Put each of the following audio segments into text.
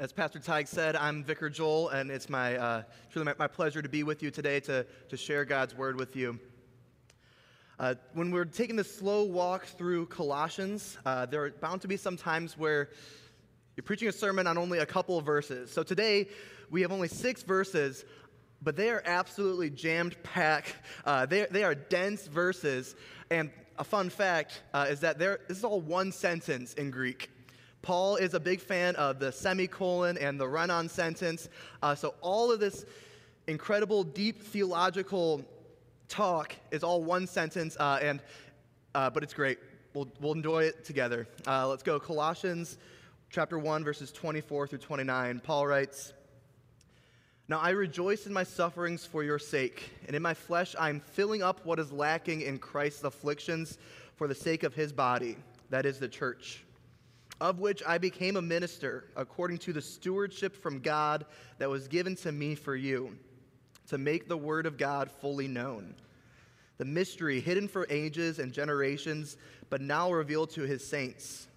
As Pastor Tig said, I'm Vicar Joel, and it's my, uh, truly my, my, pleasure to be with you today to, to share God's word with you. Uh, when we're taking this slow walk through Colossians, uh, there are bound to be some times where you're preaching a sermon on only a couple of verses. So today, we have only six verses, but they are absolutely jammed packed. Uh, they, they are dense verses. And a fun fact uh, is that this is all one sentence in Greek. Paul is a big fan of the semicolon and the run on sentence. Uh, so, all of this incredible, deep theological talk is all one sentence, uh, and, uh, but it's great. We'll, we'll enjoy it together. Uh, let's go. Colossians chapter 1, verses 24 through 29. Paul writes, Now I rejoice in my sufferings for your sake, and in my flesh I am filling up what is lacking in Christ's afflictions for the sake of his body, that is the church of which I became a minister according to the stewardship from God that was given to me for you, to make the word of God fully known. The mystery hidden for ages and generations, but now revealed to his saints.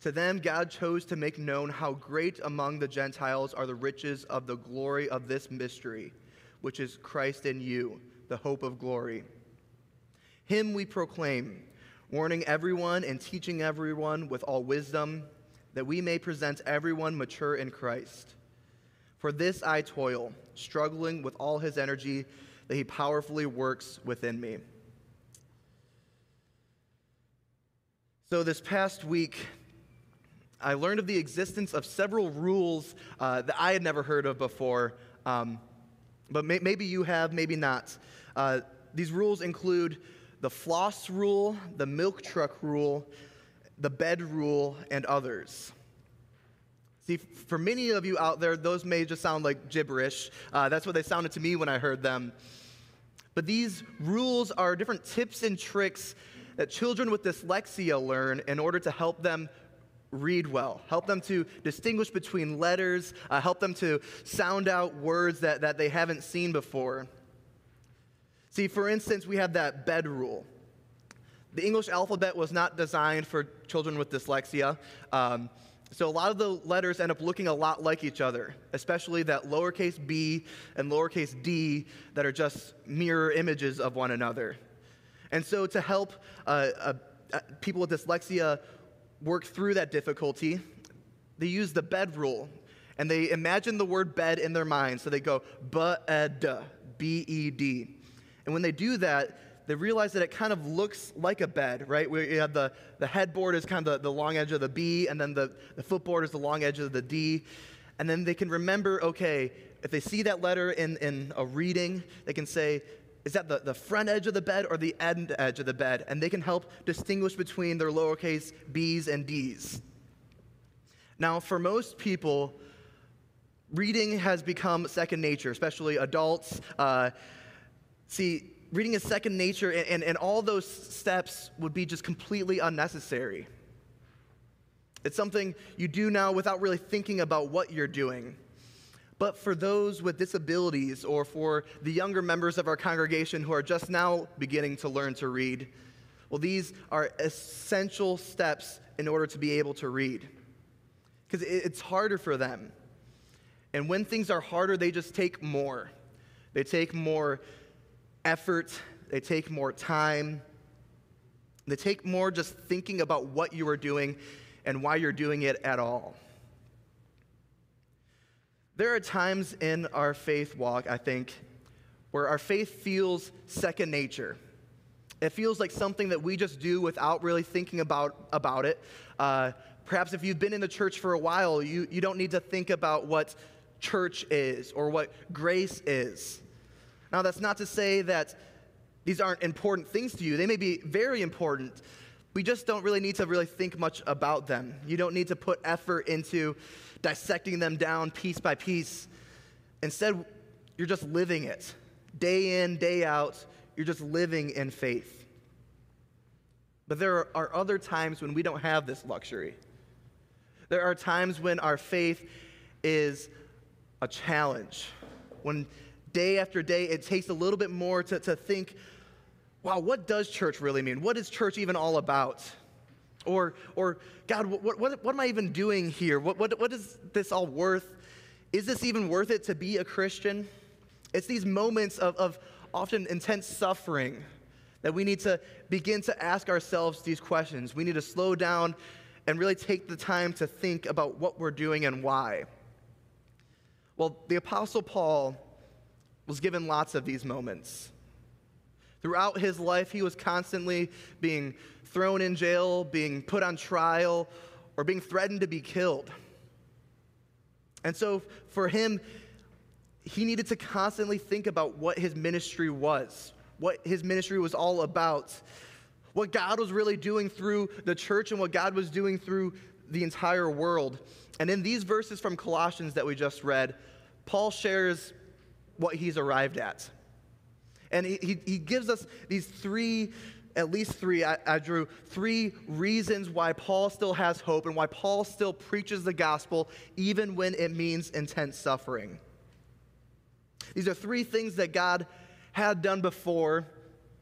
To them, God chose to make known how great among the Gentiles are the riches of the glory of this mystery, which is Christ in you, the hope of glory. Him we proclaim warning everyone and teaching everyone with all wisdom, that we may present everyone mature in Christ. For this I toil, struggling with all his energy that he powerfully works within me. So, this past week, I learned of the existence of several rules uh, that I had never heard of before, um, but may- maybe you have, maybe not. Uh, these rules include the floss rule, the milk truck rule, the bed rule, and others. See, for many of you out there, those may just sound like gibberish. Uh, that's what they sounded to me when I heard them. But these rules are different tips and tricks that children with dyslexia learn in order to help them read well, help them to distinguish between letters, uh, help them to sound out words that, that they haven't seen before. See, for instance, we have that bed rule. The English alphabet was not designed for children with dyslexia. Um, so a lot of the letters end up looking a lot like each other, especially that lowercase b and lowercase d that are just mirror images of one another. And so to help uh, uh, uh people with dyslexia work through that difficulty, they use the bed rule. And they imagine the word bed in their mind. So they go, b-ed, B-E-D. And when they do that, they realize that it kind of looks like a bed, right? We have the, the headboard is kind of the, the long edge of the B, and then the, the footboard is the long edge of the D. And then they can remember, okay, if they see that letter in, in a reading, they can say, is that the, the front edge of the bed or the end edge of the bed? And they can help distinguish between their lowercase b's and d's. Now, for most people, reading has become second nature, especially adults. Uh, See, reading is second nature, and, and, and all those steps would be just completely unnecessary. It's something you do now without really thinking about what you're doing. But for those with disabilities or for the younger members of our congregation who are just now beginning to learn to read, well, these are essential steps in order to be able to read. Because it's harder for them. And when things are harder, they just take more. They take more effort, they take more time, they take more just thinking about what you are doing and why you're doing it at all. There are times in our faith walk, I think, where our faith feels second nature. It feels like something that we just do without really thinking about, about it. Uh, perhaps if you've been in the church for a while, you, you don't need to think about what church is or what grace is. Now, that's not to say that these aren't important things to you, they may be very important. We just don't really need to really think much about them. You don't need to put effort into dissecting them down piece by piece. Instead, you're just living it. Day in, day out, you're just living in faith. But there are other times when we don't have this luxury. There are times when our faith is a challenge, when day after day, it takes a little bit more to, to think, wow, what does church really mean? What is church even all about? Or, or God, what, what, what am I even doing here? What, what, what is this all worth? Is this even worth it to be a Christian? It's these moments of, of often intense suffering that we need to begin to ask ourselves these questions. We need to slow down and really take the time to think about what we're doing and why. Well, the Apostle Paul was given lots of these moments. Throughout his life, he was constantly being thrown in jail, being put on trial, or being threatened to be killed. And so for him, he needed to constantly think about what his ministry was, what his ministry was all about, what God was really doing through the church and what God was doing through the entire world. And in these verses from Colossians that we just read, Paul shares what he's arrived at. And he, he, he gives us these three, at least three, I, I drew three reasons why Paul still has hope and why Paul still preaches the gospel even when it means intense suffering. These are three things that God had done before,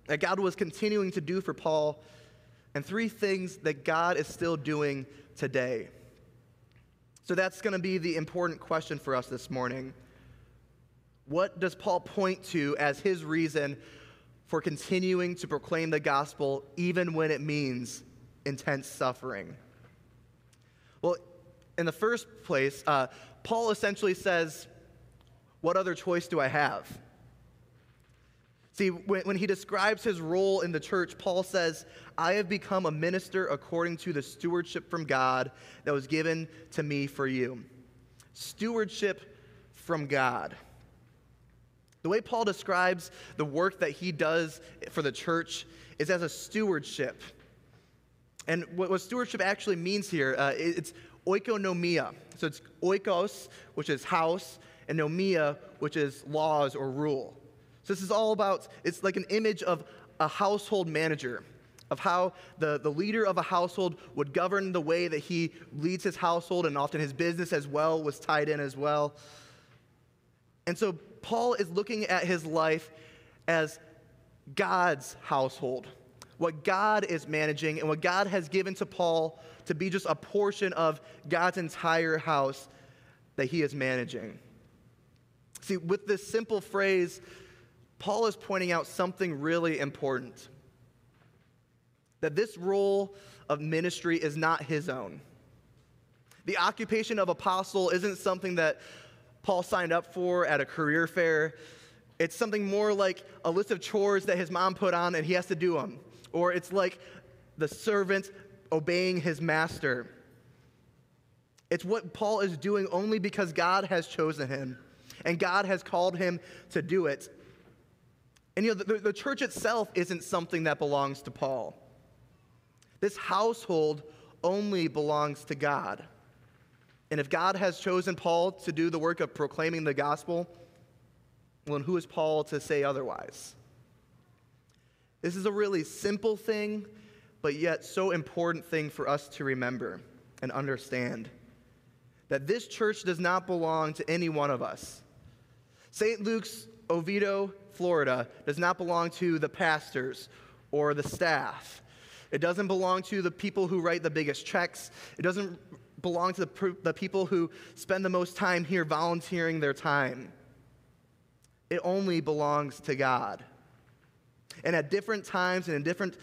that God was continuing to do for Paul, and three things that God is still doing today. So that's going to be the important question for us this morning. What does Paul point to as his reason for continuing to proclaim the gospel even when it means intense suffering? Well, in the first place, uh, Paul essentially says, What other choice do I have? See, when, when he describes his role in the church, Paul says, I have become a minister according to the stewardship from God that was given to me for you. Stewardship from God. The way Paul describes the work that he does for the church is as a stewardship. And what, what stewardship actually means here, uh, it's oikonomia. So it's oikos, which is house, and nomia, which is laws or rule. So this is all about, it's like an image of a household manager, of how the, the leader of a household would govern the way that he leads his household, and often his business as well was tied in as well. And so Paul is looking at his life as God's household, what God is managing, and what God has given to Paul to be just a portion of God's entire house that he is managing. See, with this simple phrase, Paul is pointing out something really important that this role of ministry is not his own. The occupation of apostle isn't something that Paul signed up for at a career fair. It's something more like a list of chores that his mom put on and he has to do them. Or it's like the servant obeying his master. It's what Paul is doing only because God has chosen him and God has called him to do it. And you know, the, the church itself isn't something that belongs to Paul. This household only belongs to God. And if God has chosen Paul to do the work of proclaiming the gospel, well, then who is Paul to say otherwise? This is a really simple thing, but yet so important thing for us to remember and understand that this church does not belong to any one of us. St. Luke's Oviedo Florida does not belong to the pastors or the staff. It doesn't belong to the people who write the biggest checks. It doesn't belong to the, the people who spend the most time here volunteering their time. It only belongs to God. And at different times and in different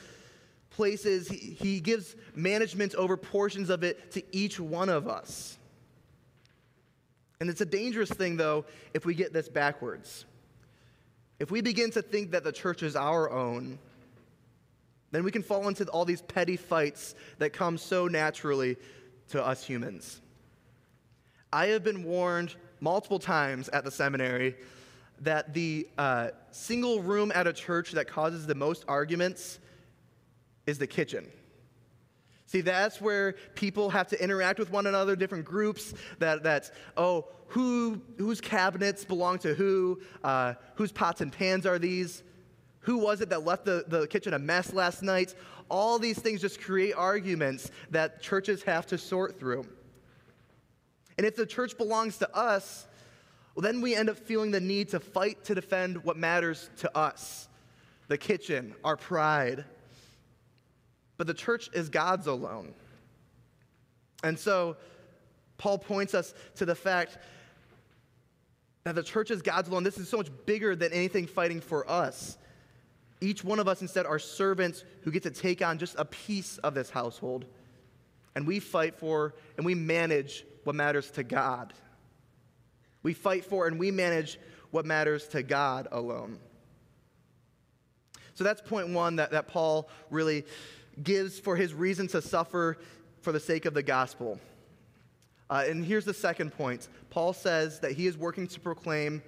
places, he, he gives management over portions of it to each one of us. And it's a dangerous thing, though, if we get this backwards. If we begin to think that the church is our own, then we can fall into all these petty fights that come so naturally to us humans. I have been warned multiple times at the seminary that the uh, single room at a church that causes the most arguments is the kitchen. See, that's where people have to interact with one another, different groups. That, that's, oh, who, whose cabinets belong to who? Uh, whose pots and pans are these? Who was it that left the, the kitchen a mess last night? All these things just create arguments that churches have to sort through. And if the church belongs to us, well, then we end up feeling the need to fight to defend what matters to us the kitchen, our pride. but the church is God's alone. And so, Paul points us to the fact that the church is God's alone. This is so much bigger than anything fighting for us. Each one of us instead are servants who get to take on just a piece of this household. And we fight for and we manage what matters to God. We fight for and we manage what matters to God alone. So that's point one that, that Paul really gives for his reason to suffer for the sake of the gospel. Uh, and here's the second point Paul says that he is working to proclaim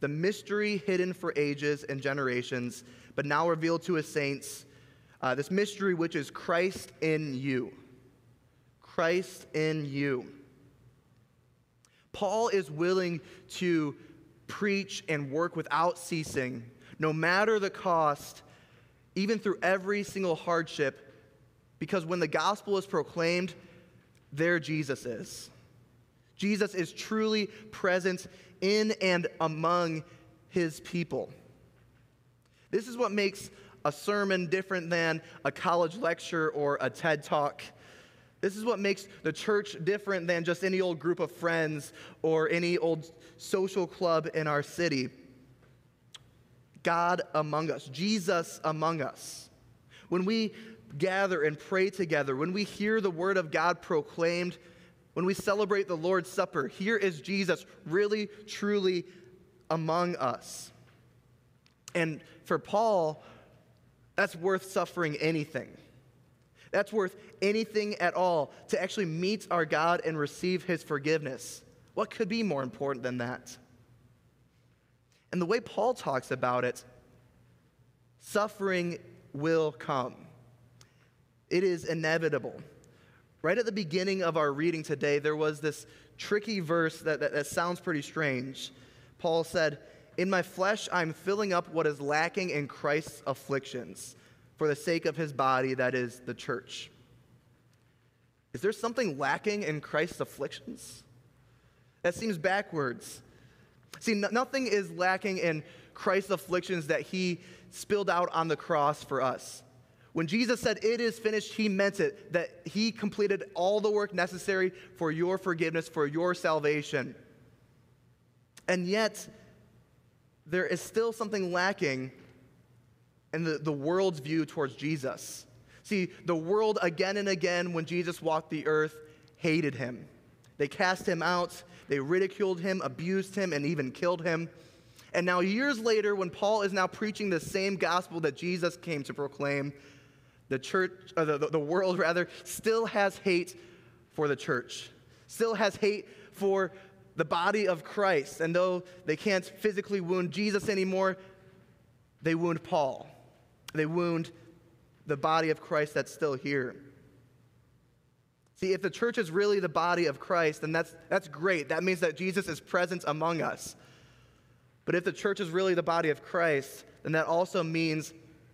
the mystery hidden for ages and generations, but now revealed to his saints. Uh, this mystery, which is Christ in you. Christ in you. Paul is willing to preach and work without ceasing, no matter the cost, even through every single hardship, because when the gospel is proclaimed, there Jesus is. Jesus is truly present in and among his people. This is what makes a sermon different than a college lecture or a TED talk. This is what makes the church different than just any old group of friends or any old social club in our city. God among us, Jesus among us. When we gather and pray together, when we hear the word of God proclaimed, when we celebrate the Lord's Supper, here is Jesus really, truly among us. And for Paul, that's worth suffering anything. That's worth anything at all to actually meet our God and receive his forgiveness. What could be more important than that? And the way Paul talks about it, suffering will come. It is inevitable. Right at the beginning of our reading today, there was this tricky verse that, that, that sounds pretty strange. Paul said, In my flesh, I'm filling up what is lacking in Christ's afflictions for the sake of his body, that is the church. Is there something lacking in Christ's afflictions? That seems backwards. See, no, nothing is lacking in Christ's afflictions that he spilled out on the cross for us. When Jesus said, It is finished, he meant it, that he completed all the work necessary for your forgiveness, for your salvation. And yet, there is still something lacking in the, the world's view towards Jesus. See, the world again and again, when Jesus walked the earth, hated him. They cast him out, they ridiculed him, abused him, and even killed him. And now, years later, when Paul is now preaching the same gospel that Jesus came to proclaim, the church, uh, or the, the world rather, still has hate for the church, still has hate for the body of Christ. And though they can't physically wound Jesus anymore, they wound Paul. They wound the body of Christ that's still here. See, if the church is really the body of Christ, then that's, that's great. That means that Jesus is present among us. But if the church is really the body of Christ, then that also means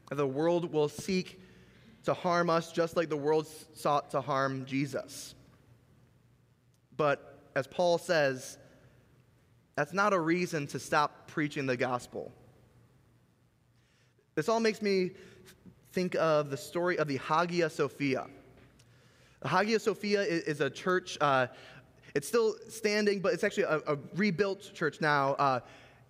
that the world will seek to harm us just like the world sought to harm Jesus. But as Paul says, that's not a reason to stop preaching the gospel. This all makes me think of the story of the Hagia Sophia. The Hagia Sophia is, a church, uh, it's still standing, but it's actually a, a rebuilt church now. Uh,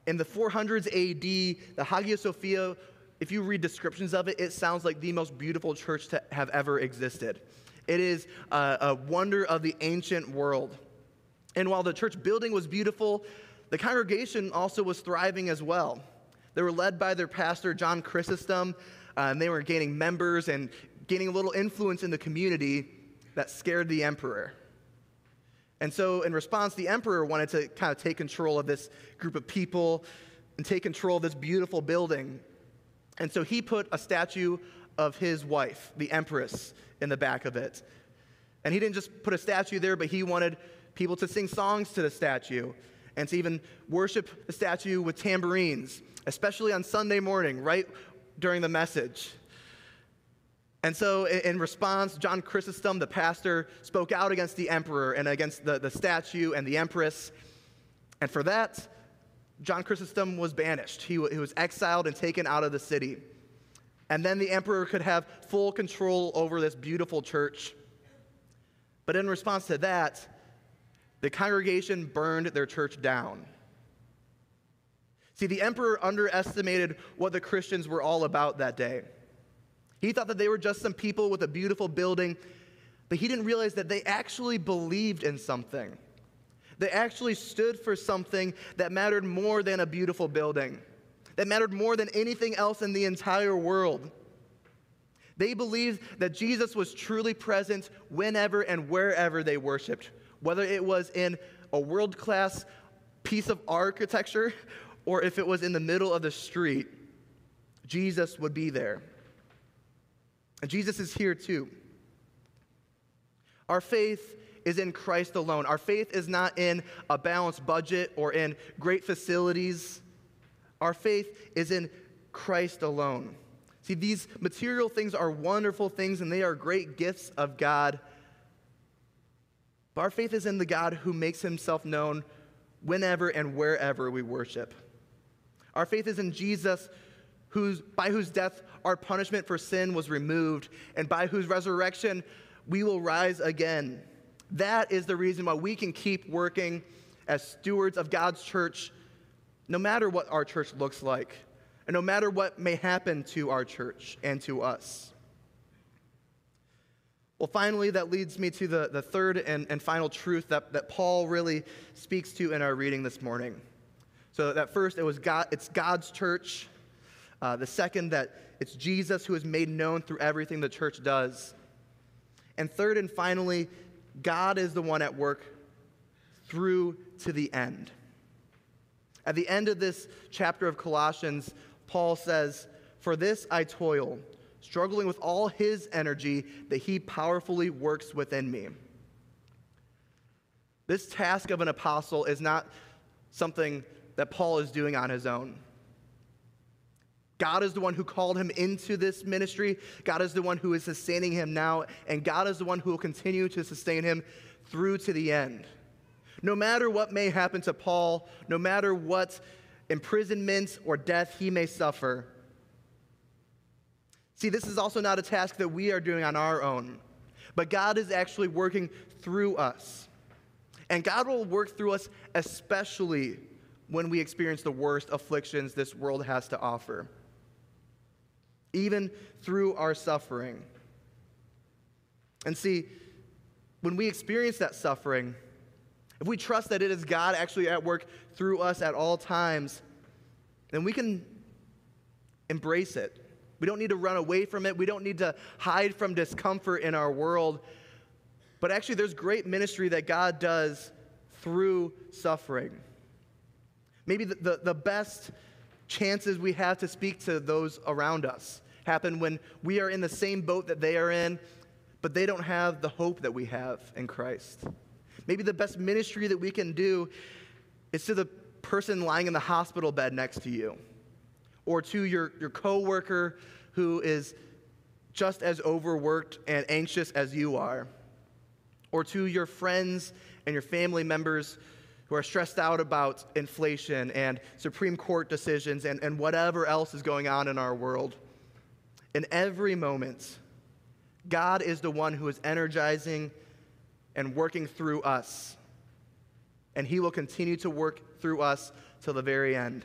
in the 400s AD, the Hagia Sophia if you read descriptions of it, it sounds like the most beautiful church to have ever existed. It is a, a wonder of the ancient world. And while the church building was beautiful, the congregation also was thriving as well. They were led by their pastor, John Chrysostom, uh, and they were gaining members and gaining a little influence in the community that scared the emperor. And so, in response, the emperor wanted to kind of take control of this group of people and take control of this beautiful building. And so he put a statue of his wife, the empress, in the back of it. And he didn't just put a statue there, but he wanted people to sing songs to the statue and to even worship the statue with tambourines, especially on Sunday morning, right during the message. And so, in response, John Chrysostom, the pastor, spoke out against the emperor and against the, the statue and the empress. And for that, John Chrysostom was banished. He, he was exiled and taken out of the city. And then the emperor could have full control over this beautiful church. But in response to that, the congregation burned their church down. See, the emperor underestimated what the Christians were all about that day. He thought that they were just some people with a beautiful building, but he didn't realize that they actually believed in something. They actually stood for something that mattered more than a beautiful building, that mattered more than anything else in the entire world. They believed that Jesus was truly present whenever and wherever they worshiped, whether it was in a world class piece of architecture or if it was in the middle of the street, Jesus would be there. And Jesus is here too. Our faith is in Christ alone. Our faith is not in a balanced budget or in great facilities. Our faith is in Christ alone. See, these material things are wonderful things and they are great gifts of God. But our faith is in the God who makes himself known whenever and wherever we worship. Our faith is in Jesus, whose, by whose death our punishment for sin was removed, and by whose resurrection we will rise again. That is the reason why we can keep working as stewards of God's church, no matter what our church looks like, and no matter what may happen to our church and to us. Well, finally, that leads me to the, the third and, and final truth that, that Paul really speaks to in our reading this morning. So, that first, it was God, it's God's church. Uh, the second, that it's Jesus who is made known through everything the church does. And third and finally, God is the one at work through to the end. At the end of this chapter of Colossians, Paul says, For this I toil, struggling with all his energy that he powerfully works within me. This task of an apostle is not something that Paul is doing on his own. God is the one who called him into this ministry. God is the one who is sustaining him now, and God is the one who will continue to sustain him through to the end. No matter what may happen to Paul, no matter what imprisonment or death he may suffer. See, this is also not a task that we are doing on our own, but God is actually working through us. And God will work through us especially when we experience the worst afflictions this world has to offer even through our suffering. And see, when we experience that suffering, if we trust that it is God actually at work through us at all times, then we can embrace it. We don't need to run away from it. We don't need to hide from discomfort in our world. But actually, there's great ministry that God does through suffering. Maybe the, the, the best chances we have to speak to those around us happen when we are in the same boat that they are in, but they don't have the hope that we have in Christ. Maybe the best ministry that we can do is to the person lying in the hospital bed next to you, or to your, your coworker who is just as overworked and anxious as you are, or to your friends and your family members who are stressed out about inflation and Supreme Court decisions and, and whatever else is going on in our world. In every moment, God is the one who is energizing and working through us. And he will continue to work through us till the very end.